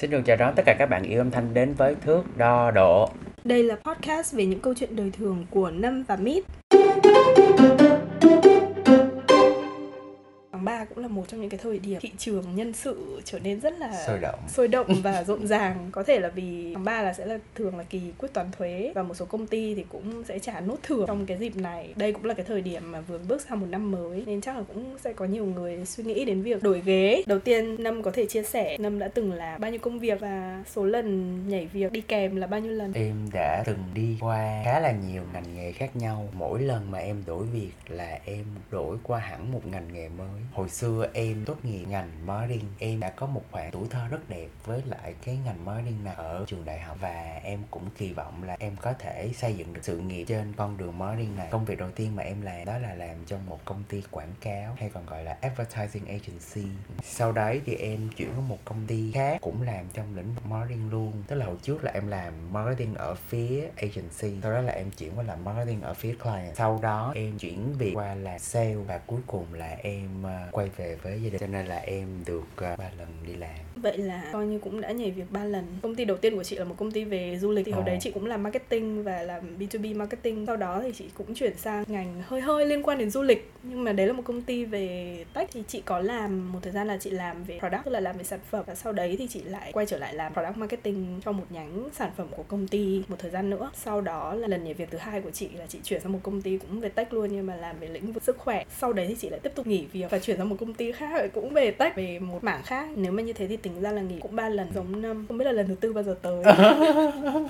Xin được chào đón tất cả các bạn yêu âm thanh đến với Thước Đo Độ. Đây là podcast về những câu chuyện đời thường của Năm và Mít. Tháng 3 cũng là một trong những cái thời điểm thị trường nhân sự trở nên rất là Sôi động. sôi động và rộn ràng có thể là vì tháng 3 là sẽ là thường là kỳ quyết toán thuế và một số công ty thì cũng sẽ trả nốt thưởng trong cái dịp này đây cũng là cái thời điểm mà vừa bước sang một năm mới nên chắc là cũng sẽ có nhiều người suy nghĩ đến việc đổi ghế đầu tiên Năm có thể chia sẻ Năm đã từng là bao nhiêu công việc và số lần nhảy việc đi kèm là bao nhiêu lần Em đã từng đi qua khá là nhiều ngành nghề khác nhau. Mỗi lần mà em đổi việc là em đổi qua hẳn một ngành nghề mới. Hồi xưa em tốt nghiệp ngành marketing. Em đã có một khoảng tuổi thơ rất đẹp với lại cái ngành marketing này ở trường đại học và em cũng kỳ vọng là em có thể xây dựng được sự nghiệp trên con đường marketing này. Công việc đầu tiên mà em làm đó là làm trong một công ty quảng cáo hay còn gọi là advertising agency. Sau đấy thì em chuyển qua một công ty khác cũng làm trong lĩnh vực marketing luôn. Tức là hồi trước là em làm marketing ở phía agency, sau đó là em chuyển qua làm marketing ở phía client. Sau đó em chuyển việc qua là sale và cuối cùng là em à, quay về với gia đình. Cho nên là em được à, ba lần đi làm. Vậy là coi như cũng đã nhảy việc 3 lần. Công ty đầu tiên của chị là một công ty về du lịch. Thì hồi đấy chị cũng làm marketing và làm B2B marketing. Sau đó thì chị cũng chuyển sang ngành hơi hơi liên quan đến du lịch. Nhưng mà đấy là một công ty về tech. Thì chị có làm một thời gian là chị làm về product Tức là làm về sản phẩm. Và sau đấy thì chị lại quay trở lại làm product marketing Cho một nhánh sản phẩm của công ty một thời gian nữa. Sau đó là lần nhảy việc thứ hai của chị là chị chuyển sang một công ty cũng về tech luôn Nhưng mà làm về lĩnh vực sức khỏe. Sau đấy thì chị lại tiếp tục nghỉ việc và chuyển sang một công ty khác cũng về tech về một mảng khác. Nếu mà như thế thì tính ra là nghỉ cũng ba lần giống năm. Không biết là lần thứ tư bao giờ tới.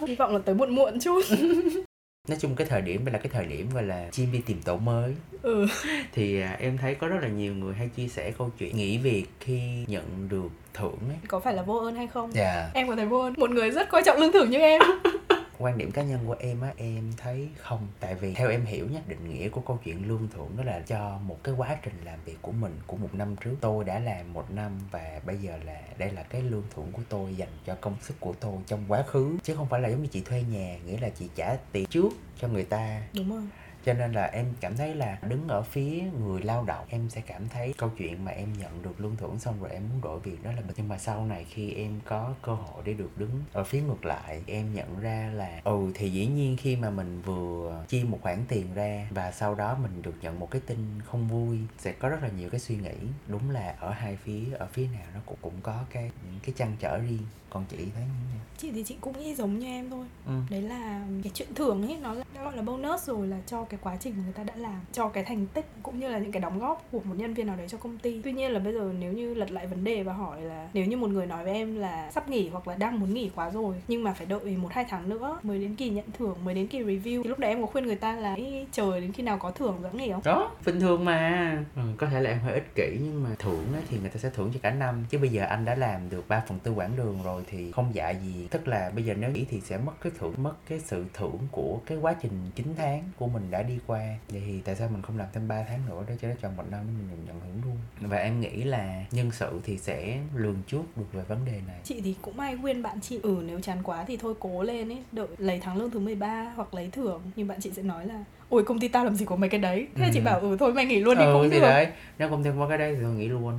Hy vọng là tới muộn muộn chút. Nói chung cái thời điểm đây là cái thời điểm gọi là chim đi tìm tổ mới. Ừ. Thì à, em thấy có rất là nhiều người hay chia sẻ câu chuyện nghỉ việc khi nhận được thưởng ấy. có phải là vô ơn hay không? Dạ. em có thấy vô ơn. Một người rất coi trọng lương thưởng như em quan điểm cá nhân của em á, em thấy không. Tại vì theo em hiểu nhé định nghĩa của câu chuyện lương thưởng đó là cho một cái quá trình làm việc của mình của một năm trước. Tôi đã làm một năm và bây giờ là đây là cái lương thưởng của tôi dành cho công sức của tôi trong quá khứ. Chứ không phải là giống như chị thuê nhà, nghĩa là chị trả tiền trước cho người ta. Đúng rồi cho nên là em cảm thấy là đứng ở phía người lao động, em sẽ cảm thấy câu chuyện mà em nhận được lương thưởng xong rồi em muốn đổi việc đó là nhưng mà sau này khi em có cơ hội để được đứng ở phía ngược lại, em nhận ra là ừ thì dĩ nhiên khi mà mình vừa chi một khoản tiền ra và sau đó mình được nhận một cái tin không vui, sẽ có rất là nhiều cái suy nghĩ. Đúng là ở hai phía, ở phía nào nó cũng cũng có cái, những cái trăn trở riêng còn chị thấy như thế chị thì chị cũng nghĩ giống như em thôi. Ừ. đấy là cái chuyện thưởng ấy nó là nó gọi là bonus rồi là cho cái quá trình người ta đã làm cho cái thành tích cũng như là những cái đóng góp của một nhân viên nào đấy cho công ty. Tuy nhiên là bây giờ nếu như lật lại vấn đề và hỏi là nếu như một người nói với em là sắp nghỉ hoặc là đang muốn nghỉ quá rồi nhưng mà phải đợi một hai tháng nữa mới đến kỳ nhận thưởng mới đến kỳ review thì lúc đấy em có khuyên người ta là "Ý, chờ đến khi nào có thưởng rồi nghỉ không? Đó bình thường mà. Ừ, có thể là em hơi ích kỷ nhưng mà thưởng thì người ta sẽ thưởng cho cả năm chứ bây giờ anh đã làm được 3 phần tư quãng đường rồi thì không dạy gì. Tức là bây giờ nếu nghĩ thì sẽ mất cái thưởng mất cái sự thưởng của cái quá trình 9 tháng của mình đã đi qua. Vậy thì tại sao mình không làm thêm 3 tháng nữa để cho nó tròn một năm để mình nhận hưởng luôn? Và em nghĩ là nhân sự thì sẽ lường trước được về vấn đề này. Chị thì cũng hay khuyên bạn chị ừ nếu chán quá thì thôi cố lên ấy đợi lấy tháng lương thứ 13 hoặc lấy thưởng. Nhưng bạn chị sẽ nói là ôi công ty tao làm gì có mấy cái đấy. Thế Ừ. chị bảo ừ thôi mày nghỉ luôn đi ừ cũng thì được. đấy nếu không thêm qua cái đây thì tôi nghĩ luôn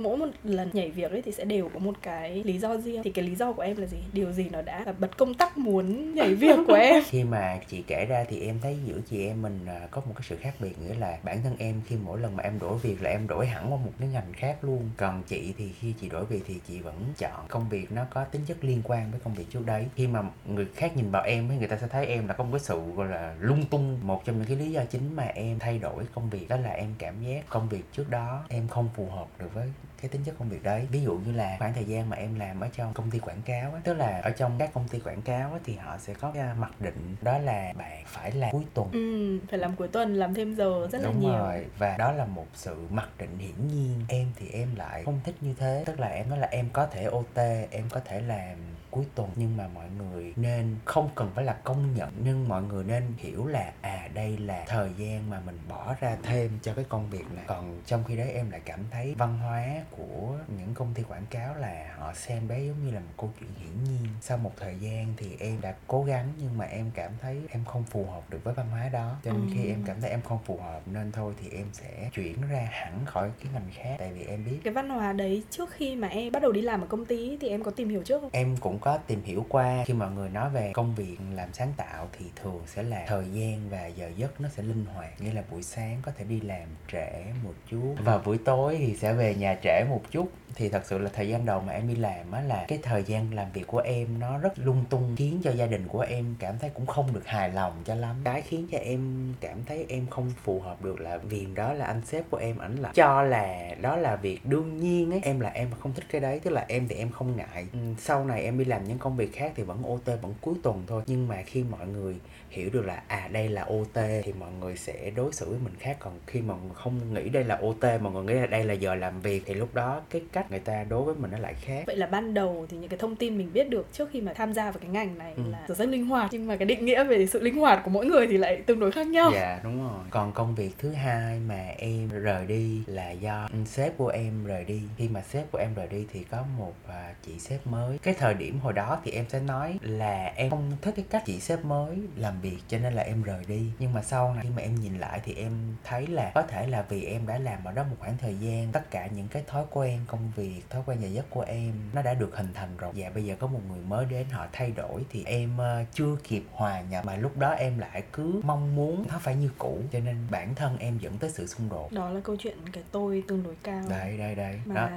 mỗi một lần nhảy việc ấy thì sẽ đều có một cái lý do riêng. Thì cái lý do của em là gì? Điều gì nó đã là bật công tắc muốn nhảy việc của em? Khi mà chị kể ra thì em thấy giữa chị em mình à, có một cái sự khác biệt nghĩa là bản thân em khi mỗi lần mà em đổi việc là em đổi hẳn qua một cái ngành khác luôn. Còn chị thì khi chị đổi việc thì chị vẫn chọn công việc nó có tính chất liên quan với công việc trước đấy. Khi mà người khác nhìn vào em ấy người ta sẽ thấy em là có một cái sự gọi là lung tung. Một trong những cái lý do chính mà em thay đổi công việc đó là em cảm giác công việc trước đó em không phù hợp được với cái tính chất công việc đấy. Ví dụ như là khoảng thời gian mà em làm ở trong công ty quảng cáo á tức là ở trong các công ty quảng cáo á, thì họ sẽ có cái mặc định đó là bạn phải làm cuối tuần. Ừ phải làm cuối tuần làm thêm giờ rất là Đúng nhiều. rồi và đó là một sự mặc định hiển nhiên. Em thì em lại không thích như thế tức là em nói là em có thể OT em có thể làm cuối tuần nhưng mà mọi người nên không cần phải là công nhận nhưng mọi người nên hiểu là à đây là thời gian mà mình bỏ ra thêm cho cái công việc này. Còn trong khi đó em lại cảm thấy văn hóa của những công ty quảng cáo là họ xem đấy giống như là một câu chuyện hiển nhiên. Sau một thời gian thì em đã cố gắng nhưng mà em cảm thấy em không phù hợp được với văn hóa đó. Cho nên khi em cảm thấy em không phù hợp nên thôi thì em sẽ chuyển ra hẳn khỏi cái ngành khác tại vì em biết cái văn hóa đấy trước khi mà em bắt đầu đi làm ở công ty thì em có tìm hiểu trước không? Em cũng có tìm hiểu qua. Khi mọi người nói về công việc làm sáng tạo thì thường sẽ là thời gian và giờ giấc nó sẽ linh hoạt, nghĩa là buổi sáng có thể đi làm trễ một chút và buổi tối thì sẽ về nhà trễ một chút. Thì thật sự là thời gian đầu mà em đi làm á là cái thời gian làm việc của em nó rất lung tung, khiến cho gia đình của em cảm thấy cũng không được hài lòng cho lắm. Cái khiến cho em cảm thấy em không phù hợp được là vì đó là anh sếp của em ảnh là cho là đó là việc đương nhiên ấy. Em là em không thích cái đấy, tức là em thì em không ngại. Ừ, sau này em đi làm những công việc khác thì vẫn OT vẫn cuối tuần thôi. Nhưng mà khi mọi người hiểu được là à đây là OT thì mọi người sẽ đối xử với mình khác. Còn khi mà không nghĩ đây là OT mọi người nghĩ là đây là giờ làm việc thì lúc đó cái cách người ta đối với mình nó lại khác. Vậy là ban đầu thì những cái thông tin mình biết được trước khi mà tham gia vào cái ngành này ừ. là rất linh hoạt nhưng mà cái định nghĩa về sự linh hoạt của mỗi người thì lại tương đối khác nhau. Dạ đúng rồi. Còn công việc thứ hai mà em rời đi là do sếp của em rời đi. Khi mà sếp của em rời đi thì có một à, chị sếp mới. Cái thời điểm hồi đó thì em sẽ nói là em không thích cái cách chị sếp mới làm việc cho nên là em rời đi. Nhưng mà sau này khi mà em nhìn lại thì em thấy là có thể là vì em đã làm ở đó một khoảng thời gian tất cả những cái thói quen công việc thói quen giờ giấc của em nó đã được hình thành rồi. Và bây giờ có một người mới đến họ thay đổi thì em uh, chưa kịp hòa nhập mà lúc đó em lại cứ mong muốn nó phải như cũ. Cho nên bản thân em dẫn tới sự xung đột. Đó là câu chuyện cái tôi tương đối cao. Đây đây đây mà đó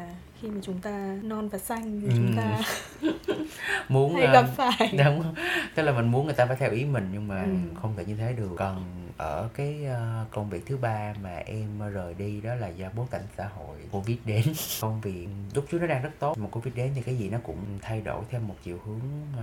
khi mà chúng ta non và xanh thì ừ. chúng ta muốn hay gặp phải đúng tức là mình muốn người ta phải theo ý mình nhưng mà ừ. không thể như thế được còn ở cái uh, công việc thứ ba mà em rời đi đó là do bối cảnh xã hội covid đến. Công việc lúc trước nó đang rất tốt mà covid đến thì cái gì nó cũng thay đổi theo một chiều hướng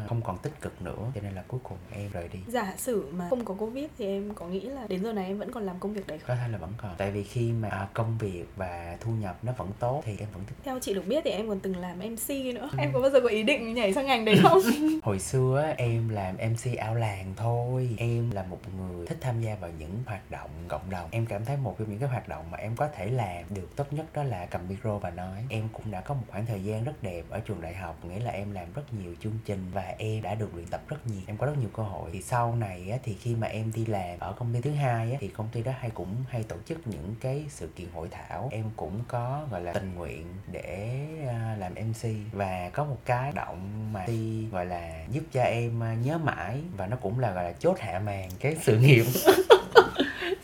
không còn tích cực nữa. Cho nên là cuối cùng em rời đi. Giả sử mà không có covid thì em có nghĩ là đến giờ này em vẫn còn làm công việc đấy không? Có thể là vẫn còn. Tại vì khi mà công việc và thu nhập nó vẫn tốt thì em vẫn tiếp theo chị được biết thì em còn từng làm mc nữa. Ừ. em có bao giờ có ý định nhảy sang ngành đấy không? Hồi xưa em làm mc ảo làng thôi. Em là một người thích tham gia vào những hoạt động cộng đồng. Em cảm thấy một trong những cái hoạt động mà em có thể làm được tốt nhất đó là cầm micro và nói. Em cũng đã có một khoảng thời gian rất đẹp ở trường đại học nghĩa là em làm rất nhiều chương trình và em đã được luyện tập rất nhiều. Em có rất nhiều cơ hội. Thì sau này á, thì khi mà em đi làm ở công ty thứ hai á, thì công ty đó hay cũng hay tổ chức những cái sự kiện hội thảo. Em cũng có gọi là tình nguyện để à, làm mc và có một cái động mà đi gọi là giúp cho em à, nhớ mãi và nó cũng là gọi là chốt hạ màn cái sự nghiệp.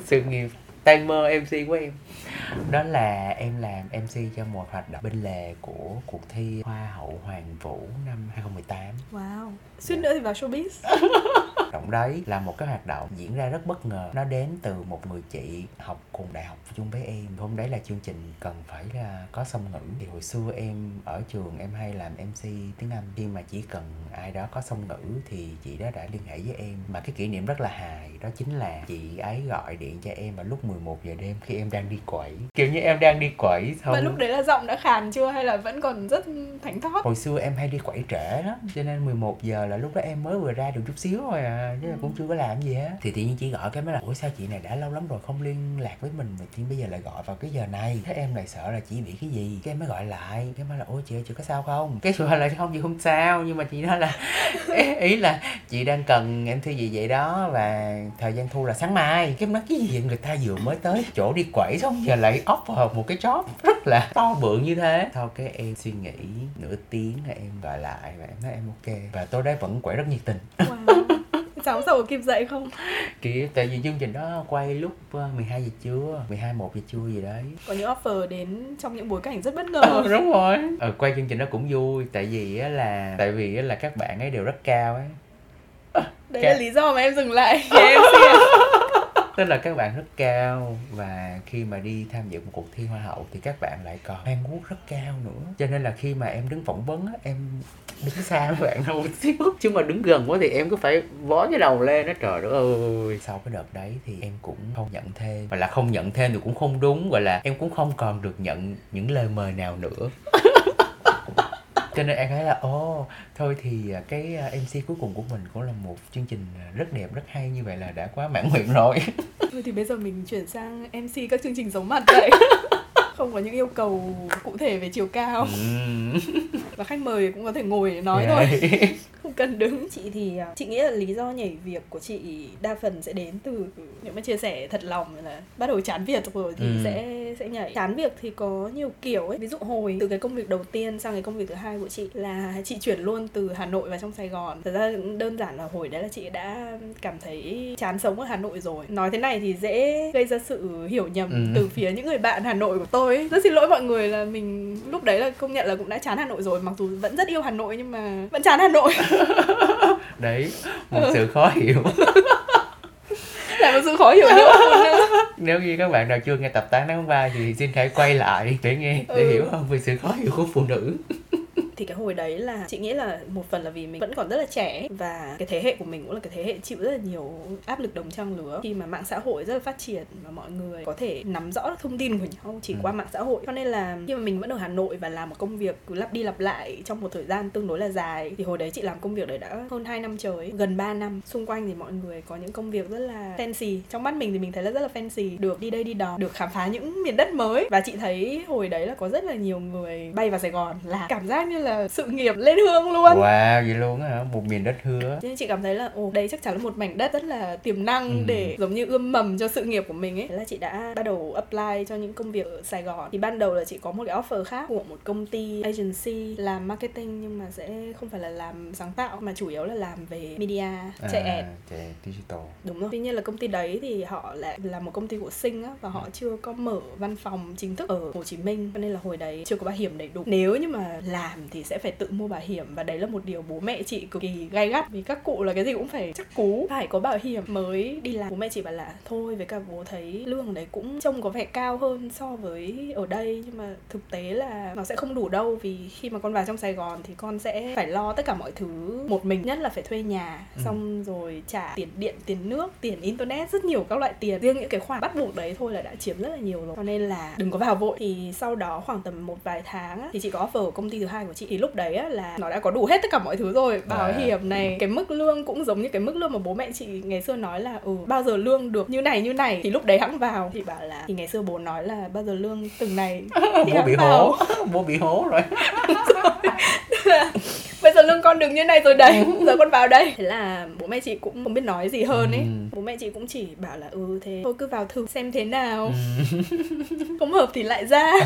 sự nghiệp tay mơ MC của em. Đó là em làm MC cho một hoạt động bên lề của cuộc thi Hoa hậu Hoàng Vũ năm 2018 Wow, suýt nữa thì vào showbiz. Động đấy là một cái hoạt động diễn ra rất bất ngờ. Nó đến từ một người chị học cùng đại học chung với em. Hôm đấy là chương trình cần phải là có song ngữ. Thì hồi xưa em ở trường em hay làm mc tiếng anh. Khi mà chỉ cần ai đó có song ngữ thì chị đó đã liên hệ với em. Mà cái kỷ niệm rất là hài đó chính là chị ấy gọi điện cho em vào lúc 11 giờ đêm khi em đang đi quẩy. Kiểu như em đang đi quẩy xong và lúc đấy là giọng đã khàn chưa hay là vẫn còn rất thánh thót? Hồi xưa em hay đi quẩy trễ lắm cho nên 11 giờ là lúc đó em mới vừa ra được chút xíu thôi à chứ là cũng chưa có làm gì hết. Thì tự nhiên chị gọi cái mới là ủa sao chị này đã lâu lắm rồi không liên lạc với mình mà thiên bây giờ lại gọi vào cái giờ này. Thế em lại sợ là chị bị cái gì? Cái em mới gọi lại. Cái mới là ôi chị ơi, chị có sao không? Cái gọi là, không, chị không sao. Nhưng mà chị nói là ý là chị đang cần em thư gì vậy đó và thời gian thu là sáng mai. Cái nói, cái gì người ta vừa mới tới chỗ đi quẩy xong giờ lại offer một cái job rất là to bự như thế. Sau cái em suy nghĩ nửa tiếng là em gọi lại và em nói, em ok. Và tối đấy vẫn quẩy rất nhiệt tình. Wow cháu sao kịp dậy không? Kịp tại vì chương trình đó quay lúc 12 ờ, giờ trưa 12 1 giờ trưa gì đấy. Có những offer đến trong những bối cảnh rất bất ngờ. Ừ, đúng rồi. Ờ, quay chương trình đó cũng vui tại vì là tại vì là các bạn ấy đều rất cao ấy. Đấy Ca... là lý do mà em dừng lại tức là các bạn rất cao và khi mà đi tham dự một cuộc thi hoa hậu thì các bạn lại còn mang quốc rất cao nữa. Cho nên là khi mà em đứng phỏng vấn á em đứng xa các bạn một xíu. Chứ mà đứng gần quá thì em cứ phải vó cái đầu lên đó trời đất ơi. Sau cái đợt đấy thì em cũng không nhận thêm. Và là không nhận thêm thì cũng không đúng. Gọi là em cũng không còn được nhận những lời mời nào nữa cho nên em thấy là ồ thôi thì à, cái à, mc cuối cùng của mình cũng là một chương trình rất đẹp rất hay như vậy là đã quá mãn nguyện rồi thôi thì bây giờ mình chuyển sang mc các chương trình giống mặt vậy không có những yêu cầu cụ thể về chiều cao ừ. và khách mời cũng có thể ngồi để nói yeah. thôi cần đứng chị thì à, chị nghĩ là lý do nhảy việc của chị đa phần sẽ đến từ những mà chia sẻ thật lòng là bắt đầu chán việc rồi thì ừ. sẽ sẽ nhảy chán việc thì có nhiều kiểu ấy ví dụ hồi từ cái công việc đầu tiên sang cái công việc thứ hai của chị là chị chuyển luôn từ hà nội vào trong sài gòn thật ra đơn giản là hồi đấy là chị đã cảm thấy chán sống ở hà nội rồi nói thế này thì dễ gây ra sự hiểu nhầm ừ. từ phía những người bạn hà nội của tôi ấy. rất xin lỗi mọi người là mình lúc đấy là công nhận là cũng đã chán hà nội rồi mặc dù vẫn rất yêu hà nội nhưng mà vẫn chán hà nội đấy một ừ. sự khó hiểu là một sự khó hiểu nữa nếu như các bạn nào chưa nghe tập 8 tháng 3 thì xin hãy quay lại để nghe để ừ. hiểu hơn về sự khó hiểu của phụ nữ thì cái hồi đấy là chị nghĩ là một phần là vì mình vẫn còn rất là trẻ và cái thế hệ của mình cũng là cái thế hệ chịu rất là nhiều áp lực đồng trang lứa. Khi mà mạng xã hội rất là phát triển và mọi người có thể nắm rõ được thông tin của nhau chỉ ừ. qua mạng xã hội. Cho nên là khi mà mình vẫn ở Hà Nội và làm một công việc cứ lặp đi lặp lại trong một thời gian tương đối là dài thì hồi đấy chị làm công việc đấy đã hơn 2 năm trời gần 3 năm. Xung quanh thì mọi người có những công việc rất là fancy. Trong mắt mình thì mình thấy là rất là fancy được đi đây đi đó được khám phá những miền đất mới. Và chị thấy hồi đấy là có rất là nhiều người bay vào Sài Gòn là cảm giác như là sự nghiệp lên hương luôn. Wow vậy luôn á một miền đất hứa. Nên chị cảm thấy là ồ đây chắc chắn là một mảnh đất rất là tiềm năng ừ. để giống như ươm mầm cho sự nghiệp của mình ấy. Thế là chị đã bắt đầu apply cho những công việc ở Sài Gòn. Thì ban đầu là chị có một cái offer khác của một công ty agency làm marketing nhưng mà sẽ không phải là làm sáng tạo mà chủ yếu là làm về media chạy à, ad chạy digital. Đúng rồi. Tuy nhiên là công ty đấy thì họ lại là một công ty của sinh á và họ ừ. chưa có mở văn phòng chính thức ở Hồ Chí Minh. Cho nên là hồi đấy chưa có bảo hiểm đầy đủ. Nếu như mà làm thì sẽ phải tự mua bảo hiểm và đấy là một điều bố mẹ chị cực kỳ gay gắt. Vì các cụ là cái gì cũng phải chắc cú. Phải có bảo hiểm mới đi làm. Bố mẹ chị bảo là thôi với cả bố thấy lương đấy cũng trông có vẻ cao hơn so với ở đây. Nhưng mà thực tế là nó sẽ không đủ đâu. Vì khi mà con vào trong Sài Gòn thì con sẽ phải lo tất cả mọi thứ. Một mình nhất là phải thuê nhà. Ừ. xong rồi trả tiền điện tiền nước tiền internet rất nhiều các loại tiền. Riêng những cái khoản bắt buộc đấy thôi là đã chiếm rất là nhiều rồi. Cho nên là đừng có vào vội. Thì sau đó khoảng tầm một vài tháng thì chị có offer ở công ty thứ hai của chị thì lúc đấy á, là nó đã có đủ hết tất cả mọi thứ rồi. Bảo à. hiểm này cái mức lương cũng giống như cái mức lương mà bố mẹ chị ngày xưa nói là ừ bao giờ lương được như này như này. Thì lúc đấy hãng vào chị bảo là thì ngày xưa bố nói là bao giờ lương từng này. Thì bố bị hố. bố bị hố rồi bây giờ lương con được như này rồi đấy. Giờ con vào đây. Thế là bố mẹ chị cũng không biết nói gì hơn ấy. Ừ. bố mẹ chị cũng chỉ bảo là ừ thế thôi cứ vào thử xem thế nào. Ừ. không hợp thì lại ra.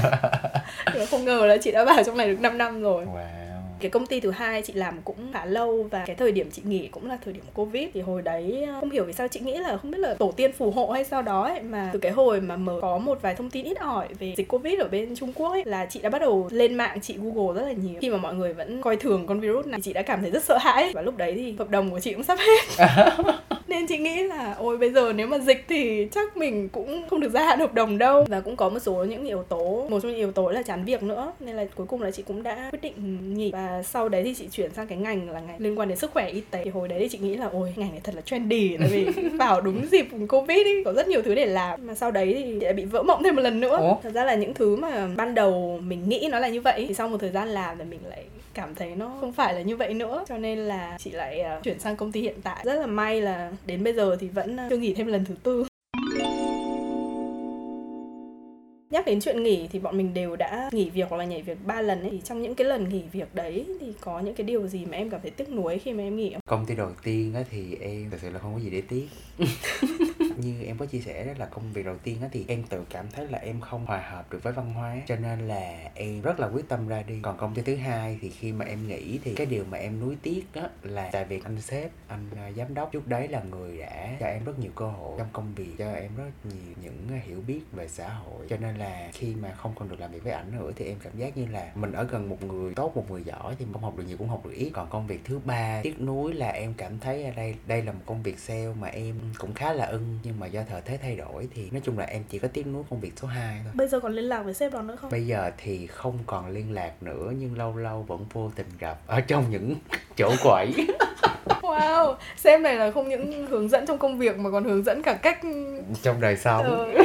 Nhưng mà không ngờ là chị đã vào trong này được 5 năm rồi. Wow cái công ty thứ hai chị làm cũng khá lâu và cái thời điểm chị nghỉ cũng là thời điểm covid. Thì hồi đấy ờ, không hiểu vì sao chị nghĩ là không biết là tổ tiên phù hộ hay sao đó ấy, mà từ cái hồi mà mở có một vài thông tin ít ỏi về dịch covid ở bên trung quốc ấy, là chị đã bắt đầu lên mạng chị google rất là nhiều. Khi mà mọi người vẫn coi thường con virus này, chị đã cảm thấy rất sợ hãi. Và lúc đấy thì hợp đồng của chị cũng sắp hết. nên chị nghĩ là ôi bây giờ nếu mà dịch thì chắc mình cũng không được gia hạn hợp đồng đâu. Và cũng có một số những yếu tố một trong những yếu tố là chán việc nữa. Nên là cuối cùng là chị cũng đã quyết định nghỉ. Và sau đấy thì chị chuyển sang cái ngành là ngành liên quan đến sức khỏe y tế. Thì hồi đấy thì chị nghĩ là ôi ngành này thật là trendy. Tại vì vào đúng dịp covid ý có rất nhiều thứ để làm. Mà sau đấy thì lại bị vỡ mộng thêm một lần nữa. Ủa? thật ra là những thứ mà ban đầu mình nghĩ nó là như vậy. Thì sau một thời gian làm thì mình lại cảm thấy nó không phải là như vậy nữa. Cho nên là chị lại uh, chuyển sang công ty hiện tại. Rất là may là đến bây giờ thì vẫn uh, chưa nghỉ thêm lần thứ tư. Nhắc đến chuyện nghỉ thì bọn mình đều đã nghỉ việc hoặc là nhảy việc ba lần ấy. Thì trong những cái lần nghỉ việc đấy thì có những cái điều gì mà em cảm thấy tiếc nuối khi mà em nghỉ không? Công ty đầu tiên á thì em thật sự là không có gì để tiếc như em có chia sẻ đó là công việc đầu tiên á thì em tự cảm thấy là em không hòa hợp được với văn hóa cho nên là em rất là quyết tâm ra đi. Còn công ty thứ hai thì khi mà em nghĩ thì cái điều mà em nuối tiếc đó là tại vì anh sếp, anh à, giám đốc trước đấy là người đã cho em rất nhiều cơ hội trong công việc, cho em rất nhiều những à, hiểu biết về xã hội. Cho nên là khi mà không còn được làm việc với ảnh nữa thì em cảm giác như là mình ở gần một người tốt, một người giỏi thì không học được nhiều, cũng học được ít. Còn công việc thứ ba, tiếc nuối là em cảm thấy ở đây đây là một công việc sale mà em cũng khá là ưng. Nhưng mà do thời thế thay đổi thì nói chung là em chỉ có tiếc nuối công việc số 2 thôi. Bây giờ còn liên lạc với sếp đó nữa không? Bây giờ thì không còn liên lạc nữa nhưng lâu lâu vẫn vô tình gặp ở trong những chỗ quậy. Wow sếp này là không những hướng dẫn trong công việc mà còn hướng dẫn cả cách trong đời sống. Ừ.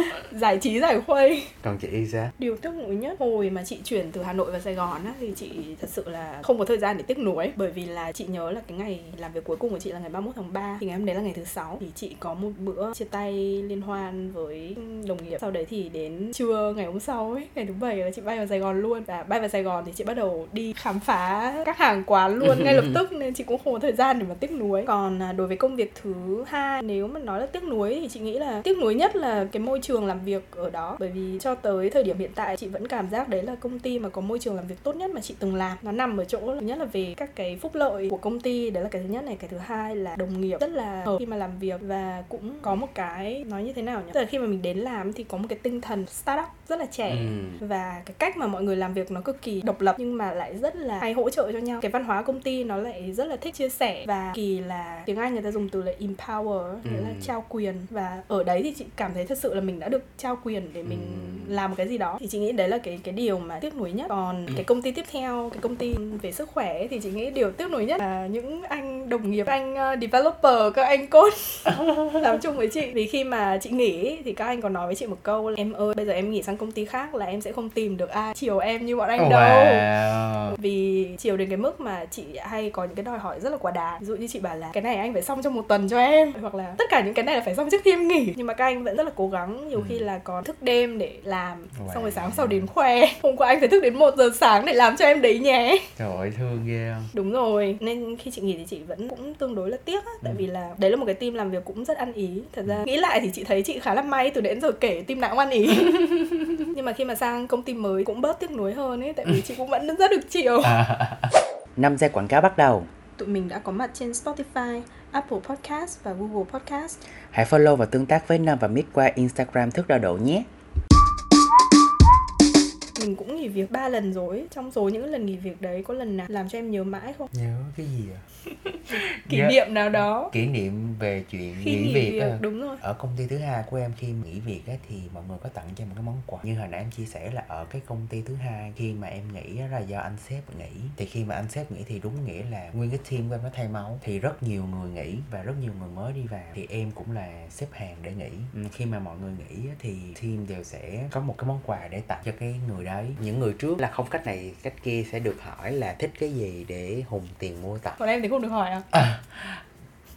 giải trí giải khuây. Còn chị sao điều tiếc nuối nhất hồi mà chị chuyển từ hà nội vào sài gòn á thì chị thật sự là không có thời gian để tiếc nuối. Bởi vì là chị nhớ là cái ngày làm việc cuối cùng của chị là ngày 31 tháng 3 thì ngày hôm đấy là ngày thứ sáu. Thì chị có một bữa chia tay liên hoan với đồng nghiệp. Sau đấy thì đến trưa ngày hôm sau ấy ngày thứ bảy là chị bay vào sài gòn luôn. Và bay vào sài gòn thì chị bắt đầu đi khám phá các hàng quán luôn ngay lập tức. Nên chị cũng không có thời gian để mà tiếc nuối. Còn à, đối với công việc thứ hai nếu mà nói là tiếc nuối thì chị nghĩ là tiếc nuối nhất là cái môi trường làm việc ở đó. Bởi vì cho tới thời điểm hiện tại, chị vẫn cảm giác đấy là công ty mà có môi trường làm việc tốt nhất mà chị từng làm. Nó nằm ở chỗ thứ nhất là về các cái phúc lợi của công ty, đấy là cái thứ nhất này. Cái thứ hai là đồng nghiệp rất là hợp khi mà làm việc và cũng có một cái, nói như thế nào nhỉ? Tức là khi mà mình đến làm thì có một cái tinh thần startup rất là trẻ. Ừ. và cái cách mà mọi người làm việc nó cực kỳ độc lập nhưng mà lại rất là hay hỗ trợ cho nhau. Cái văn hóa công ty nó lại rất là thích chia sẻ và kỳ là tiếng anh người ta dùng từ là empower nghĩa là Ừ. trao quyền. Và ở đấy thì chị cảm thấy thật sự là mình đã được trao quyền để mình Ừ. làm một cái gì đó. Thì chị nghĩ đấy là cái cái điều mà tiếc nuối nhất. Còn cái công ty tiếp theo cái công ty về sức khỏe thì chị nghĩ điều tiếc nuối nhất là những anh đồng nghiệp anh uh, developer các anh code làm chung với chị. Vì khi mà chị nghỉ thì các anh còn nói với chị một câu là em ơi bây giờ em nghỉ sang công ty khác là em sẽ không tìm được ai chiều em như bọn anh đâu. Wow vì chiều đến cái mức mà chị hay có những cái đòi hỏi rất là quá đáng. Ví dụ như chị bảo là cái này anh phải xong trong một tuần cho em. Hoặc là tất cả những cái này là phải xong trước khi em nghỉ. Nhưng mà các anh vẫn rất là cố gắng nhiều khi là còn thức đêm để làm xong rồi sáng sau đến khoe. Hôm qua anh phải thức đến 1 giờ sáng để làm cho em đấy nhé. Trời ơi thương ghê không? Đúng rồi. Nên khi chị nghỉ thì chị vẫn cũng tương đối là tiếc á tại vì là đấy là một cái team làm việc cũng rất ăn ý. Thật ra nghĩ lại thì chị thấy chị khá là may từ đến giờ kể team nào cũng ăn ý nhưng mà khi mà sang công ty mới cũng bớt tiếc nuối hơn ấy tại vì chị cũng vẫn rất được chiều. Năm giây quảng cáo bắt đầu. Tụi mình đã có mặt trên Spotify, Apple Podcast và Google Podcast. hãy follow và tương tác với Nam và Mít qua Instagram thức đo độ nhé Mình cũng nghỉ việc 3 lần rồi. Trong số những lần nghỉ việc đấy có lần nào làm cho em nhớ mãi không? nhớ cái gì à? Kỷ Nhớ- niệm nào đó. Kỷ niệm về chuyện khi nghỉ nghỉ việc, việc, đúng rồi. ở công ty thứ hai của em khi nghỉ việc á, thì mọi người có tặng cho em một cái món quà. Như hồi nãy em chia sẻ là ở cái công ty thứ hai khi mà em nghỉ là do anh sếp nghỉ. Thì khi mà anh sếp nghỉ thì đúng nghĩa là nguyên cái team của em nó thay máu. Thì rất nhiều người nghỉ và rất nhiều người mới đi vào. Thì em cũng là xếp hàng để nghỉ. Ừ, khi mà mọi người nghỉ thì team đều sẽ có một cái món quà để tặng cho cái người đấy những người trước là không cách này cách kia sẽ được hỏi là thích cái gì để hùng tiền mua tặng Còn em thì không được hỏi à?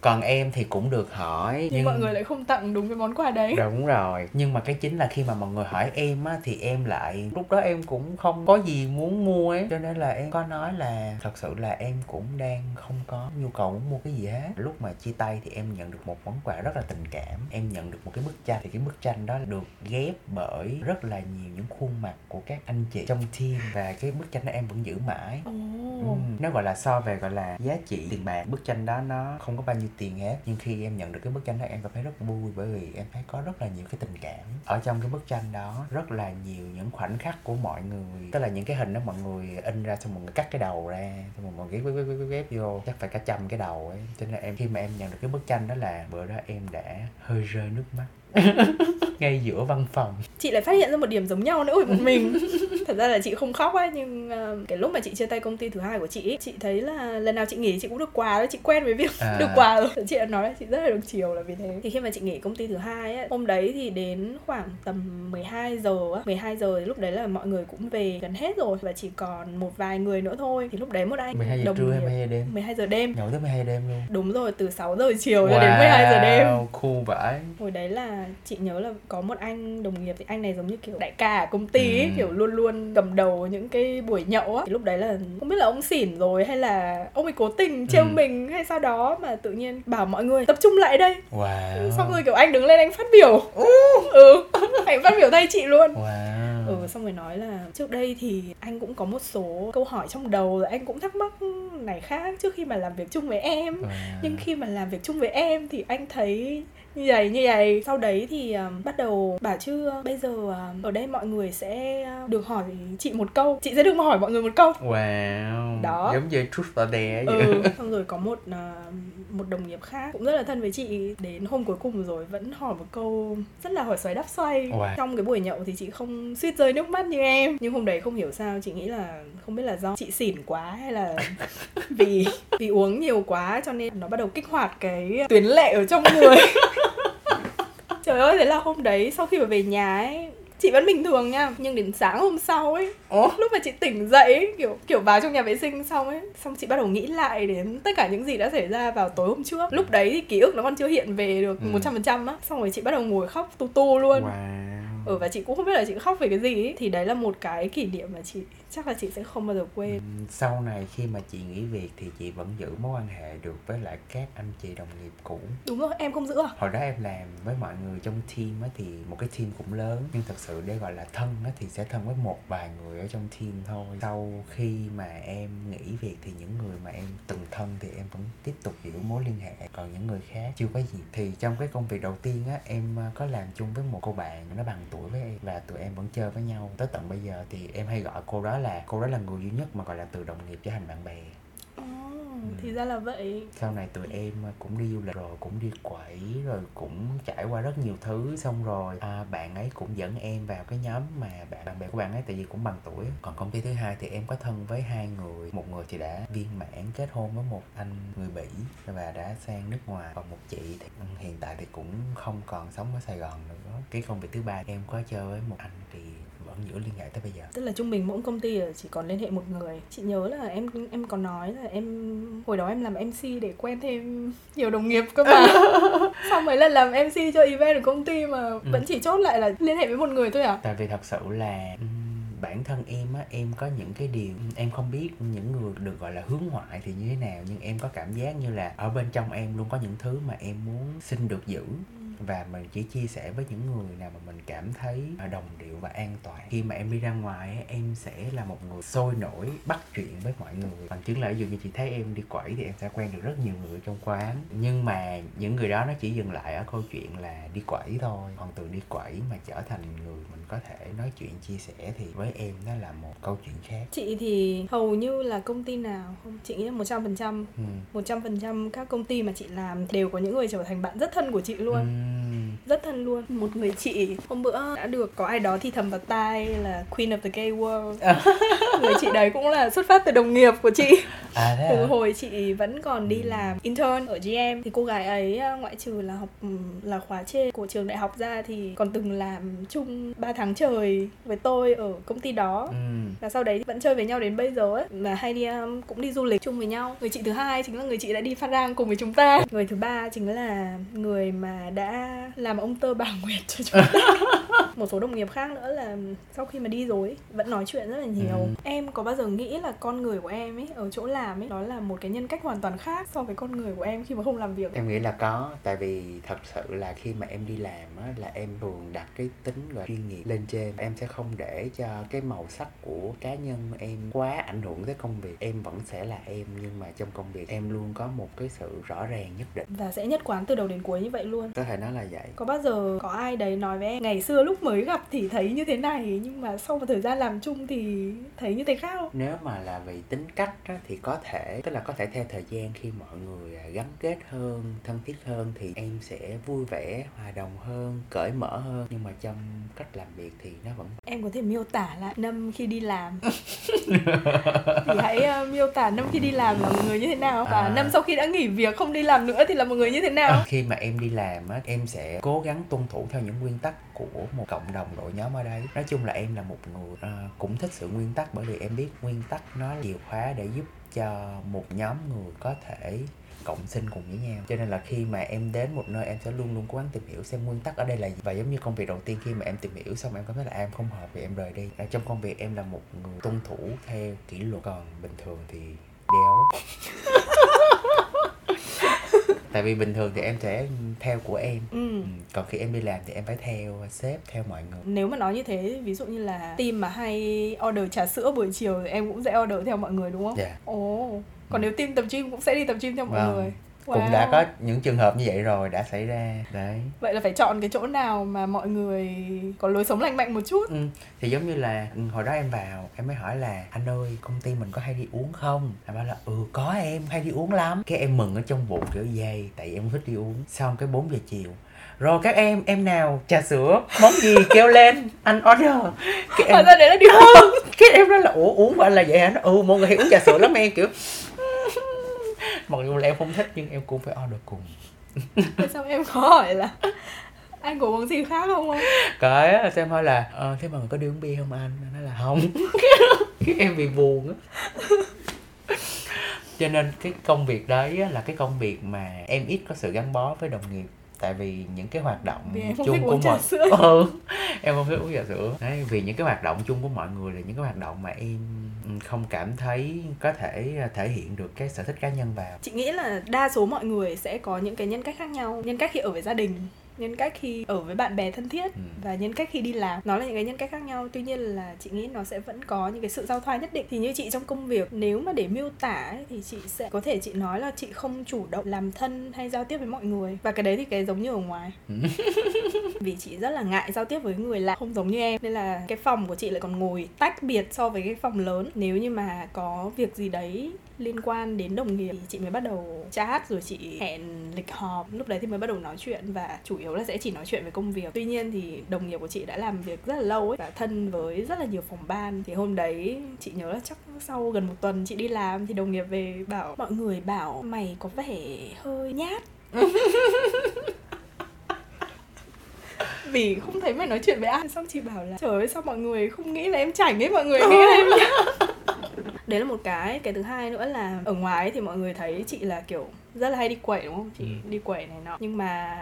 Còn em thì cũng được hỏi Nhưng, mọi người lại không tặng đúng cái món quà đấy. đúng rồi nhưng mà cái chính là khi mà mọi người hỏi em á thì em lại lúc đó em cũng không có gì muốn mua ấy. Cho nên là em có nói là thật sự là em cũng đang không có nhu cầu muốn mua cái gì hết. Lúc mà chia tay thì em nhận được một món quà rất là tình cảm. Em nhận được một cái bức tranh thì cái bức tranh đó được ghép bởi rất là nhiều những khuôn mặt của các anh chị trong team. Và cái bức tranh đó em vẫn giữ mãi. Ồ. Ừ, nó gọi là so về gọi là giá trị tiền bạc. Bức tranh đó nó không có bao nhiêu tiền ép nhưng khi em nhận được cái bức tranh đó em cảm thấy rất vui bởi vì em thấy có rất là nhiều cái tình cảm ở trong cái bức tranh đó. Rất là nhiều những khoảnh khắc của mọi người. Tức là những cái hình đó mọi người in ra xong mọi người cắt cái đầu ra xong mọi người ghép ghép ghép ghép, ghép vô. Chắc phải cả trăm cái đầu ấy. Cho nên em khi mà em nhận được cái bức tranh đó là bữa đó em đã hơi rơi nước mắt. ngay giữa văn phòng. Chị lại phát hiện ra một điểm giống nhau nữa với một mình. Thật ra là chị không khóc ấy nhưng ờ, cái lúc mà chị chia tay công ty thứ hai của chị chị thấy là lần nào chị nghỉ chị cũng được quà đó chị quen với việc À. được quà rồi. Chị đã nói là chị rất là được chiều là vì thế. Thì khi mà chị nghỉ công ty thứ hai ấy, hôm đấy thì đến khoảng tầm 12 giờ á. 12 giờ lúc đấy là mọi người cũng về gần hết rồi và chỉ còn một vài người nữa thôi. Thì lúc đấy một anh 12 giờ đồng trưa hay nghiệp 12 giờ đêm? 12 giờ đêm. Nhậu tới 12 giờ đêm luôn. Đúng rồi từ 6 giờ chiều cho đến 12 giờ đêm. Wow, cool vãi hồi đấy là chị nhớ là có một anh đồng nghiệp thì anh này giống như kiểu đại ca ở công ty ấy, Ừ. kiểu luôn luôn cầm đầu những cái buổi nhậu á. Thì lúc đấy là không biết là ông xỉn rồi hay là ông ấy cố tình trêu Ừ. mình hay sao đó mà tự nhiên bảo mọi người tập trung lại đây. Wow. Xong rồi kiểu anh đứng lên anh phát biểu. Ừ anh phát biểu thay chị luôn. Wow. Ừ xong rồi nói là trước đây thì anh cũng có một số câu hỏi trong đầu rồi anh cũng thắc mắc này khác trước khi mà làm việc chung với em. Wow. nhưng khi mà làm việc chung với em thì anh thấy như vậy như vậy sau đấy thì um, bắt đầu bảo chứ uh, bây giờ um, ở đây mọi người sẽ uh, được hỏi chị một câu chị sẽ được hỏi mọi người một câu Wow. Đó. Giống như truth or dare vậy. ừ xong rồi có một uh, một đồng nghiệp khác cũng rất là thân với chị đến hôm cuối cùng rồi vẫn hỏi một câu rất là hỏi xoáy đáp xoay Wow. trong cái buổi nhậu thì chị không suýt rơi nước mắt như em nhưng hôm đấy không hiểu sao chị nghĩ là không biết là do chị xỉn quá hay là vì vì uống nhiều quá cho nên nó bắt đầu kích hoạt cái tuyến lệ ở trong người trời ơi thế là hôm đấy sau khi mà về nhà ấy chị vẫn bình thường nha nhưng đến sáng hôm sau ấy Ủa? lúc mà chị tỉnh dậy ấy, kiểu kiểu vào trong nhà vệ sinh xong ấy xong chị bắt đầu nghĩ lại đến tất cả những gì đã xảy ra vào tối hôm trước lúc đấy thì ký ức nó còn chưa hiện về được Ừ. một trăm phần trăm á xong rồi chị bắt đầu ngồi khóc tu tu luôn wow ừ và chị cũng không biết là chị khóc về cái gì ấy. thì đấy là một cái kỷ niệm mà chị chắc là chị sẽ không bao giờ quên. Sau này khi mà chị nghỉ việc thì chị vẫn giữ mối quan hệ được với lại các anh chị đồng nghiệp cũ. Đúng rồi em không giữ à? Hồi đó em làm với mọi người trong team á thì một cái team cũng lớn nhưng thật sự để gọi là thân á thì sẽ thân với một vài người ở trong team thôi. Sau khi mà em nghỉ việc thì những người mà em từng thân thì em vẫn tiếp tục giữ mối liên hệ. Còn những người khác chưa có gì. Thì trong cái công việc đầu tiên á em à, có làm chung với một cô bạn nó bằng tuổi với em và tụi em vẫn chơi với nhau. Tới tận bây giờ thì em hay gọi cô đó là cô đó là người duy nhất mà gọi là từ đồng nghiệp trở thành bạn bè. Ồ, thì ra là vậy. Sau này tụi em cũng đi du lịch rồi cũng đi quẩy rồi cũng trải qua rất nhiều thứ xong rồi à, bạn ấy cũng dẫn em vào cái nhóm mà bạn bạn bè của bạn ấy tại vì cũng bằng tuổi. Còn công ty thứ hai thì em có thân với hai người một người thì đã viên mãn kết hôn với một anh người bỉ và đã sang nước ngoài. Còn một chị thì hiện tại thì cũng không còn sống ở sài gòn nữa. Cái công việc thứ ba em có chơi với một anh thì vẫn giữ liên hệ tới bây giờ? Tức là trung bình mỗi công ty chỉ còn liên hệ một người. Chị nhớ là em em có nói là em hồi đó em làm mc để quen thêm nhiều đồng nghiệp cơ mà. Sau mấy lần làm mc cho event ở công ty mà Ừ. vẫn chỉ chốt lại là liên hệ với một người thôi à? Tại vì thật sự là bản thân em á em có những cái điều em không biết những người được gọi là hướng ngoại thì như thế nào nhưng em có cảm giác như là ở bên trong em luôn có những thứ mà em muốn xin được giữ và mình chỉ chia sẻ với những người nào mà mình cảm thấy à, đồng điệu và an toàn. Khi mà em đi ra ngoài em sẽ là một người sôi nổi bắt chuyện với mọi người. Bằng chứng là ví dụ như chị thấy em đi quẩy thì em sẽ quen được rất nhiều người trong quán. Nhưng mà những người đó nó chỉ dừng lại ở câu chuyện là đi quẩy thôi. Còn từ đi quẩy mà trở thành người mình có thể nói chuyện chia sẻ thì với em nó là một câu chuyện khác. Chị thì hầu như là công ty nào không? Chị nghĩ là một trăm phần trăm. Ừ. một trăm phần trăm các công ty mà chị làm đều có những người trở thành bạn rất thân của chị luôn. Ừm. Rất thân luôn. Một người chị hôm bữa đã được có ai đó thì thầm vào tai là queen of the gay world. Người chị đấy cũng là xuất phát từ đồng nghiệp của chị. À thế từ hả? hồi chị vẫn còn đi Ừ. làm intern ở GM thì cô gái ấy à, ngoại trừ là học là khóa trên của trường đại học ra thì còn từng làm chung 3 tháng trời với tôi ở công ty đó. Ừm. và sau đấy vẫn chơi với nhau đến bây giờ ấy. Mà hay đi cũng đi du lịch chung với nhau. Người chị thứ hai chính là người chị đã đi Phan Rang cùng với chúng ta. Người thứ ba chính là người mà đã làm ông tơ bà nguyệt cho chúng ta một số đồng nghiệp khác nữa là sau khi mà đi rồi ấy, vẫn nói chuyện rất là nhiều. Ừ. em có bao giờ nghĩ là con người của em ấy ở chỗ làm ấy đó là một cái nhân cách hoàn toàn khác so với con người của em khi mà không làm việc? Em nghĩ là có tại vì thật sự là khi mà em đi làm á là em thường đặt cái tính gọi chuyên nghiệp lên trên. Em sẽ không để cho cái màu sắc của cá nhân em quá ảnh hưởng tới công việc. Em vẫn sẽ là em nhưng mà trong công việc em luôn có một cái sự rõ ràng nhất định. Và sẽ nhất quán từ đầu đến cuối như vậy luôn. Có thể nói là vậy. Có bao giờ có ai đấy nói với em ngày xưa lúc mới gặp thì thấy như thế này nhưng mà sau một thời gian làm chung thì thấy như thế khác không? Nếu mà là vì tính cách á, thì có thể tức là có thể theo thời gian khi mọi người à, gắn kết hơn thân thiết hơn thì em sẽ vui vẻ hòa đồng hơn cởi mở hơn. Nhưng mà trong cách làm việc thì nó vẫn em có thể miêu tả lại năm khi đi làm. Thì hãy ờ, miêu tả năm khi đi làm là một người như thế nào. Và À. năm sau khi đã nghỉ việc không đi làm nữa thì là một người như thế nào? Khi mà em đi làm á em sẽ cố gắng tuân thủ theo những nguyên tắc của một cộng đồng đội nhóm ở đây. Nói chung là em là một người uh, cũng thích sự nguyên tắc bởi vì em biết nguyên tắc nó là chìa khóa để giúp cho một nhóm người có thể cộng sinh cùng với nhau. Cho nên là khi mà em đến một nơi em sẽ luôn luôn cố gắng tìm hiểu xem nguyên tắc ở đây là gì. Và giống như công việc đầu tiên khi mà em tìm hiểu xong em cảm thấy là à, em không hợp thì em rời đi. À, trong công việc em là một người tuân thủ theo kỷ luật. Còn bình thường thì đéo tại vì bình thường thì em sẽ theo của em. Ừ. Ừ, còn khi em đi làm thì em phải theo sếp theo mọi người. Nếu mà nói như thế ví dụ như là team mà hay order trà sữa buổi chiều thì em cũng sẽ order theo mọi người đúng không? Dạ. Ồ còn nếu team tập gym cũng sẽ đi tập gym theo mọi Vâng. người cũng đã có những trường hợp như vậy rồi đã xảy ra. Đấy. Vậy là phải chọn cái chỗ nào mà mọi người có lối sống lành mạnh một chút? Ừ. thì giống như là ừ, hồi đó em vào em mới hỏi là anh ơi công ty mình có hay đi uống không? Anh bảo là ừ có em hay đi uống lắm. Cái em mừng ở trong bụng kiểu dây tại em thích đi uống. Xong cái 4 giờ chiều rồi các em em nào? Trà sữa món gì? Kêu lên anh order. Cái em ra đấy là điều không? Cái em nói là ủa uống phải là vậy hả? Nó ừ mọi người hay uống trà sữa lắm em. Kiểu mặc dù là em không thích nhưng em cũng phải order cùng. Thế xong em có hỏi là anh có uống gì khác không không cái á xem hỏi là ờ, thế mọi người có đi uống bia không anh? Nói là không. Cái em bị buồn á. Cho nên cái công việc đấy là cái công việc mà em ít có sự gắn bó với đồng nghiệp tại vì những cái hoạt động Vì em không chung thích của uống mọi sữa. ừ, em không thích uống trà sữa. Đấy vì những cái hoạt động chung của mọi người là những cái hoạt động mà em không cảm thấy có thể à, thể hiện được cái sở thích cá nhân vào. Chị nghĩ là đa số mọi người sẽ có những cái nhân cách khác nhau nhân cách khi ở với gia đình nhân cách khi ở với bạn bè thân thiết Ừ. và nhân cách khi đi làm. Nó là những cái nhân cách khác nhau tuy nhiên là chị nghĩ nó sẽ vẫn có những cái sự giao thoa nhất định. Thì như chị trong công việc nếu mà để miêu tả ấy, thì chị sẽ có thể chị nói là chị không chủ động làm thân hay giao tiếp với mọi người. Và cái đấy thì cái giống như ở ngoài. Ừ. vì chị rất là ngại giao tiếp với người lạ không giống như em. Nên là cái phòng của chị lại còn ngồi tách biệt so với cái phòng lớn. Nếu như mà có việc gì đấy liên quan đến đồng nghiệp thì chị mới bắt đầu chat rồi chị hẹn lịch họp. Lúc đấy thì mới bắt đầu nói chuyện và chủ yếu là sẽ chỉ nói chuyện về công việc. Tuy nhiên thì đồng nghiệp của chị đã làm việc rất là lâu ấy và thân với rất là nhiều phòng ban. Thì hôm đấy chị nhớ là chắc sau gần một tuần chị đi làm thì đồng nghiệp về bảo, mọi người bảo mày có vẻ hơi nhát. Vì không thấy mày nói chuyện với ai. Xong chị bảo là, trời ơi, sao mọi người không nghĩ là em chảnh ấy? Mọi người nghĩ là em đấy là một cái cái thứ hai nữa là ở ngoài thì mọi người thấy chị là kiểu rất là hay đi quẩy đúng không? Chị Ừ. đi quẩy này nọ. Nhưng mà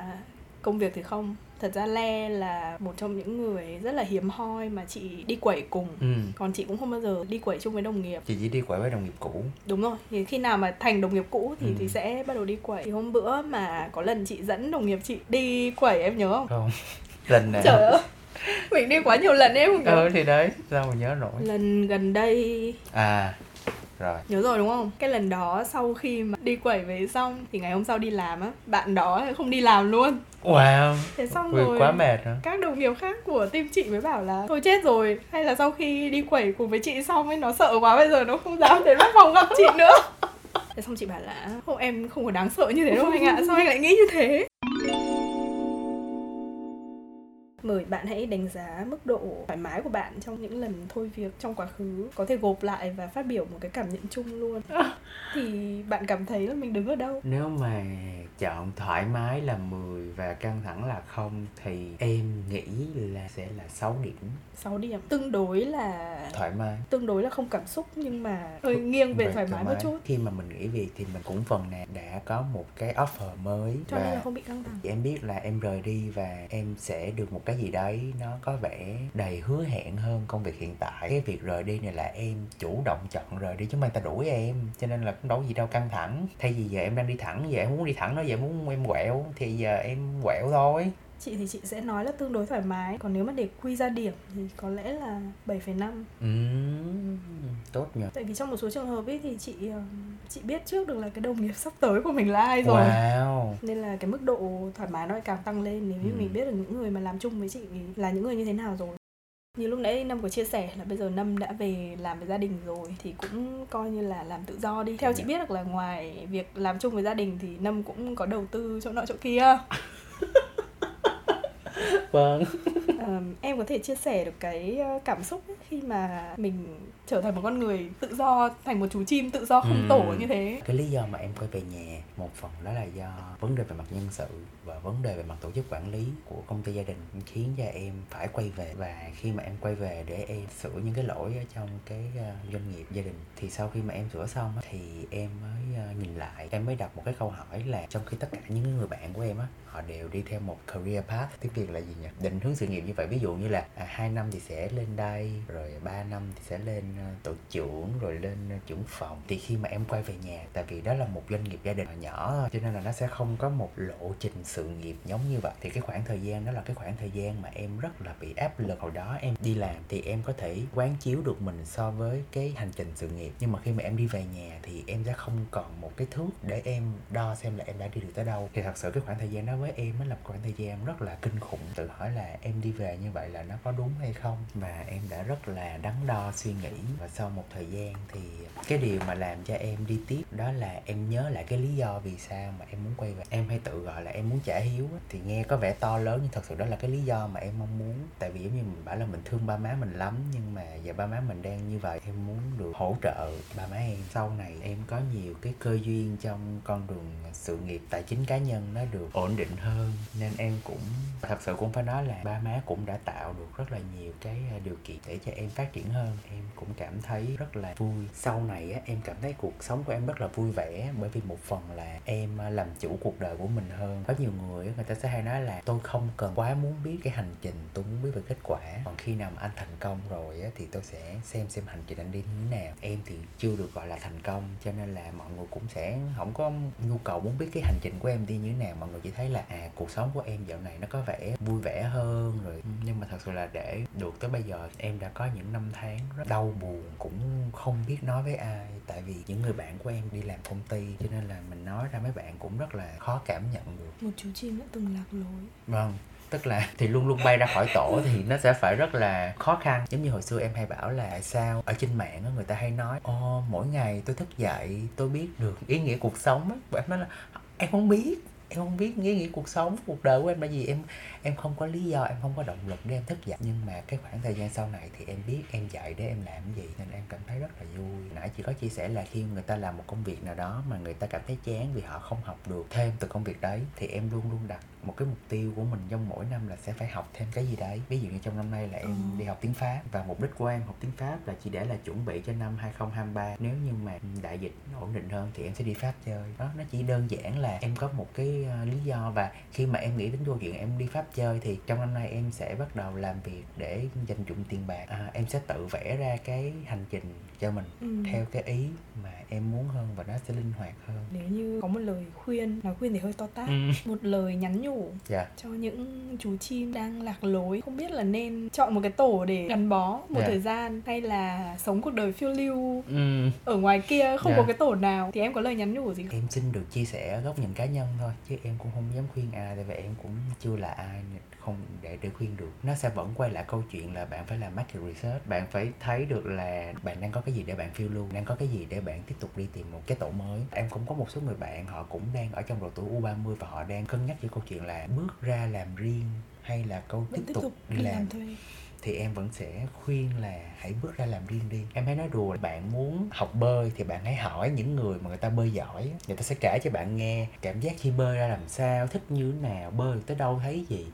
công việc thì không. Thật ra le là một trong những người rất là hiếm hoi mà chị đi quẩy cùng. Ừ. còn chị cũng không bao giờ đi quẩy chung với đồng nghiệp. Chị chỉ đi quậy với đồng nghiệp cũ. Đúng rồi. Thì khi nào mà thành đồng nghiệp cũ thì Ừ. thì sẽ bắt đầu đi quẩy. Thì hôm bữa mà có lần chị dẫn đồng nghiệp chị đi quẩy em nhớ không? Không. Lần nào trời ơi mình đi quá nhiều lần em không nhớ ừ thì đấy sao mà nhớ nổi? Lần gần đây. À rồi. Nhớ rồi đúng không? Cái lần đó sau khi mà đi quẩy về xong thì ngày hôm sau đi làm á bạn đó không đi làm luôn. Wow thế xong vì rồi quá mệt hả? các đồng nghiệp khác của team chị mới bảo là thôi chết rồi hay là sau khi đi quẩy cùng với chị xong ấy nó sợ quá bây giờ nó không dám đến văn phòng gặp chị nữa. Thế xong chị bảo là không em không có đáng sợ như thế đâu anh ạ sao anh lại nghĩ như thế mời bạn hãy đánh giá mức độ thoải mái của bạn trong những lần thôi việc trong quá khứ. Có thể gộp lại và phát biểu một cái cảm nhận chung luôn. Thì bạn cảm thấy là mình đứng ở đâu? Nếu mà chọn thoải mái là 10 và căng thẳng là không thì em nghĩ là sẽ là 6 điểm. 6 điểm. Tương đối là thoải mái. tương đối là không cảm xúc nhưng mà hơi nghiêng về thoải mái một chút. Khi mà mình nghỉ việc thì mình cũng phần nào đã có một cái offer mới cho nên là và không bị căng thẳng. em biết là em rời đi và em sẽ được một cái gì đấy nó có vẻ đầy hứa hẹn hơn công việc hiện tại. Cái việc rời đi này là em chủ động chọn rời đi chứ không ta đuổi em, cho nên là cũng đâu có gì đâu, căng thẳng. Thay vì giờ em đang đi thẳng, giờ em muốn đi thẳng nó giờ em muốn em quẹo, thì giờ em quẹo thôi chị thì chị sẽ nói là tương đối thoải mái. Còn nếu mà để quy ra điểm thì có lẽ là 7,5 Ừm, tốt nhờ tại vì trong một số trường hợp ấy thì chị ừm, chị biết trước được là cái đồng nghiệp sắp tới của mình là ai rồi. Wow. Nên là cái mức độ thoải mái nó lại càng tăng lên nếu như Ừ. mình biết được những người mà làm chung với chị là những người như thế nào rồi. Như lúc nãy Năm có chia sẻ là bây giờ Năm đã về làm với gia đình rồi thì cũng coi như là làm tự do đi. Theo chị biết được là ngoài việc làm chung với gia đình thì Năm cũng có đầu tư chỗ nọ chỗ kia. vâng. Um, em có thể chia sẻ được cái cảm xúc ấy khi mà mình trở thành một con người tự do, thành một chú chim tự do không Ừ. tổ như thế. cái lý do mà em quay về nhà một phần đó là do vấn đề về mặt nhân sự và vấn đề về mặt tổ chức quản lý của công ty gia đình khiến cho em phải quay về và khi mà em quay về để em sửa những cái lỗi ở trong cái ờ, doanh nghiệp gia đình thì sau khi mà em sửa xong thì em mới ờ, nhìn lại em mới đặt một cái câu hỏi là trong khi tất cả những người bạn của em á họ đều đi theo một career path tiếng việt là gì nhỉ định hướng sự nghiệp như vậy ví dụ như là à, hai năm thì sẽ lên đây rồi 3 năm thì sẽ lên Ờ, tổ trưởng, rồi lên ờ, trưởng phòng. Thì khi mà em quay về nhà, tại vì đó là một doanh nghiệp gia đình nhỏ cho nên là nó sẽ không có một lộ trình sự nghiệp giống như vậy. Thì cái khoảng thời gian đó là cái khoảng thời gian mà em rất là bị áp lực. Hồi đó em đi làm thì em có thể quán chiếu được mình so với cái hành trình sự nghiệp. Nhưng mà khi mà em đi về nhà thì em sẽ không còn một cái thước để em đo xem là em đã đi được tới đâu. Thì thật sự cái khoảng thời gian đó với em nó là một khoảng thời gian rất là kinh khủng. Tự hỏi là em đi về như vậy là nó có đúng hay không? Và em đã rất là đắn đo suy nghĩ và sau một thời gian thì cái điều mà làm cho em đi tiếp đó là em nhớ lại cái lý do vì sao mà em muốn quay về. Em hay tự gọi là em muốn trả hiếu á. thì nghe có vẻ to lớn nhưng thật sự đó là cái lý do mà em mong muốn. Tại vì giống như mình bảo là mình thương ba má mình lắm nhưng mà giờ ba má mình đang như vậy, em muốn được hỗ trợ ba má em. Sau này em có nhiều cái cơ duyên trong con đường sự nghiệp tài chính cá nhân nó được ổn định hơn. Nên em cũng, thật sự cũng phải nói là ba má cũng đã tạo được rất là nhiều cái à, điều kiện để cho em phát triển hơn. Em cũng cảm thấy rất là vui. Sau này á, em cảm thấy cuộc sống của em rất là vui vẻ bởi vì một phần là em à, làm chủ cuộc đời của mình hơn. Có nhiều người người ta sẽ hay nói là tôi không cần quá muốn biết cái hành trình tôi muốn biết về kết quả. Còn khi nào mà anh thành công rồi á, thì tôi sẽ xem xem hành trình anh đi như thế nào. Em thì chưa được gọi là thành công cho nên là mọi người cũng sẽ không có nhu cầu muốn biết cái hành trình của em đi như thế nào. Mọi người chỉ thấy là à cuộc sống của em dạo này nó có vẻ vui vẻ hơn rồi. Nhưng mà thật sự là để được tới bây giờ em đã có những năm tháng rất đau buồn cũng không biết nói với ai. Tại vì những người bạn của em đi làm công ty cho nên là mình nói ra mấy bạn cũng rất là khó cảm nhận được. Một chú chim đã từng lạc lối. Vâng tức là thì luôn luôn bay ra khỏi tổ thì nó sẽ phải rất là khó khăn. Giống như hồi xưa em hay bảo là sao ở trên mạng người ta hay nói ô mỗi ngày tôi thức dậy tôi biết được ý nghĩa cuộc sống và em nói là em không biết em không biết, nghĩa nghĩa cuộc sống, cuộc đời của em là gì em em không có lý do, em không có động lực để em thức dậy. Nhưng mà cái khoảng thời gian sau này thì em biết em dậy để em làm cái gì, nên em cảm thấy rất là vui. Nãy chị có chia sẻ là khi người ta làm một công việc nào đó mà người ta cảm thấy chán vì họ không học được thêm từ công việc đấy, thì em luôn luôn đặt một cái mục tiêu của mình trong mỗi năm là sẽ phải học thêm cái gì đấy. Ví dụ như trong năm nay là em Ừ. đi học tiếng Pháp, và mục đích của em học tiếng Pháp là chỉ để là chuẩn bị cho năm 2023 nếu như mà đại dịch ổn định hơn thì em sẽ đi Pháp chơi. Đó, nó chỉ đơn giản là em có một cái ờ, lý do và khi mà em nghĩ đến câu chuyện em đi Pháp chơi thì trong năm nay em sẽ bắt đầu làm việc để dành dụm tiền bạc à, em sẽ tự vẽ ra cái hành trình cho mình ừ. theo cái ý mà em muốn hơn và nó sẽ linh hoạt hơn nếu như có một lời khuyên nói khuyên thì hơi to tát ừ. một lời nhắn nhủ dạ cho những chú chim đang lạc lối không biết là nên chọn một cái tổ để gắn bó một Dạ. thời gian hay là sống cuộc đời phiêu lưu ừ. ở ngoài kia không Dạ. có cái tổ nào thì em có lời nhắn nhủ gì không? em xin được chia sẻ góc nhìn cá nhân thôi chứ em cũng không dám khuyên ai tại vì em cũng chưa là ai không để để khuyên được. Nó sẽ vẫn quay lại câu chuyện là bạn phải làm market research bạn phải thấy được là bạn đang có cái gì để bạn phiêu lưu đang có cái gì để bạn tiếp tục đi tìm một cái tổ mới. Em cũng có một số người bạn họ cũng đang ở trong độ tuổi U30 và họ đang cân nhắc về câu chuyện là bước ra làm riêng hay là câu vẫn tiếp tục đi làm thuê thì em vẫn sẽ khuyên là hãy bước ra làm riêng đi. Em hay nói đùa, bạn muốn học bơi thì bạn hãy hỏi những người mà người ta bơi giỏi. Người ta sẽ kể cho bạn nghe cảm giác khi bơi ra làm sao, thích như thế nào, bơi tới đâu, thấy gì.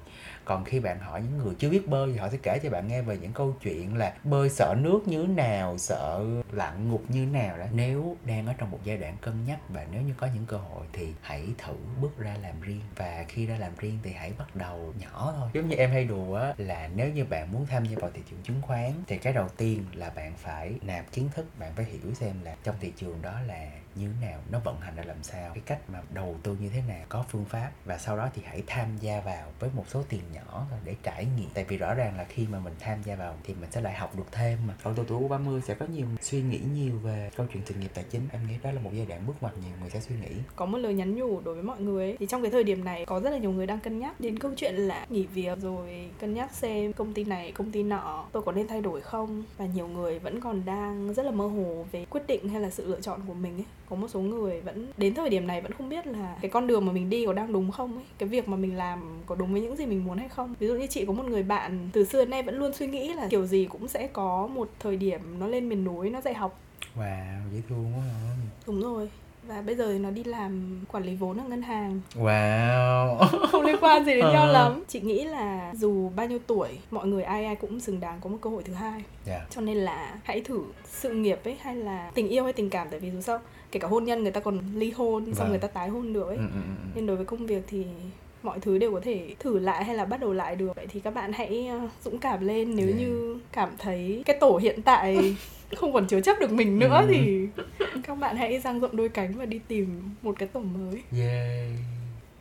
Còn khi bạn hỏi những người chưa biết bơi thì họ sẽ kể cho bạn nghe về những câu chuyện là bơi sợ nước như thế nào, sợ lặn ngục như thế nào đó. Nếu đang ở trong một giai đoạn cân nhắc và nếu như có những cơ hội thì hãy thử bước ra làm riêng. Và khi ra làm riêng thì hãy bắt đầu nhỏ thôi. Giống như em hay đùa là nếu như bạn muốn tham tham gia vào thị trường chứng khoán thì cái đầu tiên là bạn phải nạp kiến thức, bạn phải hiểu xem là trong thị trường đó là như thế nào nó vận hành ra làm sao cái cách mà đầu tư như thế nào có phương pháp. Và sau đó thì hãy tham gia vào với một số tiền nhỏ để trải nghiệm. Tại vì rõ ràng là khi mà mình tham gia vào thì mình sẽ lại học được thêm mà. Ở độ tuổi 30 sẽ có nhiều suy nghĩ nhiều về câu chuyện sự nghiệp tài chính. Em nghĩ đó là một giai đoạn bước ngoặt nhiều người sẽ suy nghĩ. Có một lời nhắn nhủ đối với mọi người ấy. thì trong cái thời điểm này có rất là nhiều người đang cân nhắc đến câu chuyện là nghỉ việc rồi cân nhắc xem công ty này công ty nọ tôi có nên thay đổi không? Và nhiều người vẫn còn đang rất là mơ hồ về quyết định hay là sự lựa chọn của mình ấy có một số người vẫn đến thời điểm này vẫn không biết là cái con đường mà mình đi có đang đúng không ấy cái việc mà mình làm có đúng với những gì mình muốn hay không. Ví dụ như chị có một người bạn từ xưa đến nay vẫn luôn suy nghĩ là kiểu gì cũng sẽ có một thời điểm nó lên miền núi nó dạy học. Wow dễ thương quá hả? Đúng rồi và bây giờ nó đi làm quản lý vốn ở ngân hàng. Wow. Không liên quan gì đến nhau Ờ. lắm. Chị nghĩ là dù bao nhiêu tuổi mọi người ai ai cũng xứng đáng có một cơ hội thứ hai. Dạ. Cho nên là hãy thử sự nghiệp ấy hay là tình yêu hay tình cảm tại vì dù sao kể cả hôn nhân người ta còn ly hôn xong Vâng. người ta tái hôn được ấy. Ừ, ừ, ừ, nên đối với công việc thì mọi thứ đều có thể thử lại hay là bắt đầu lại được. Vậy thì các bạn hãy ờ, dũng cảm lên nếu Yeah. như cảm thấy cái tổ hiện tại không còn chứa chấp được mình nữa Ừ. thì các bạn hãy dang rộng đôi cánh và đi tìm một cái tổ mới. Yeah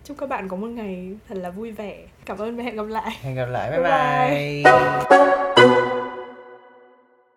chúc các bạn có một ngày thật là vui vẻ. Cảm ơn và hẹn gặp lại. Hẹn gặp lại. Bye Bye. bye.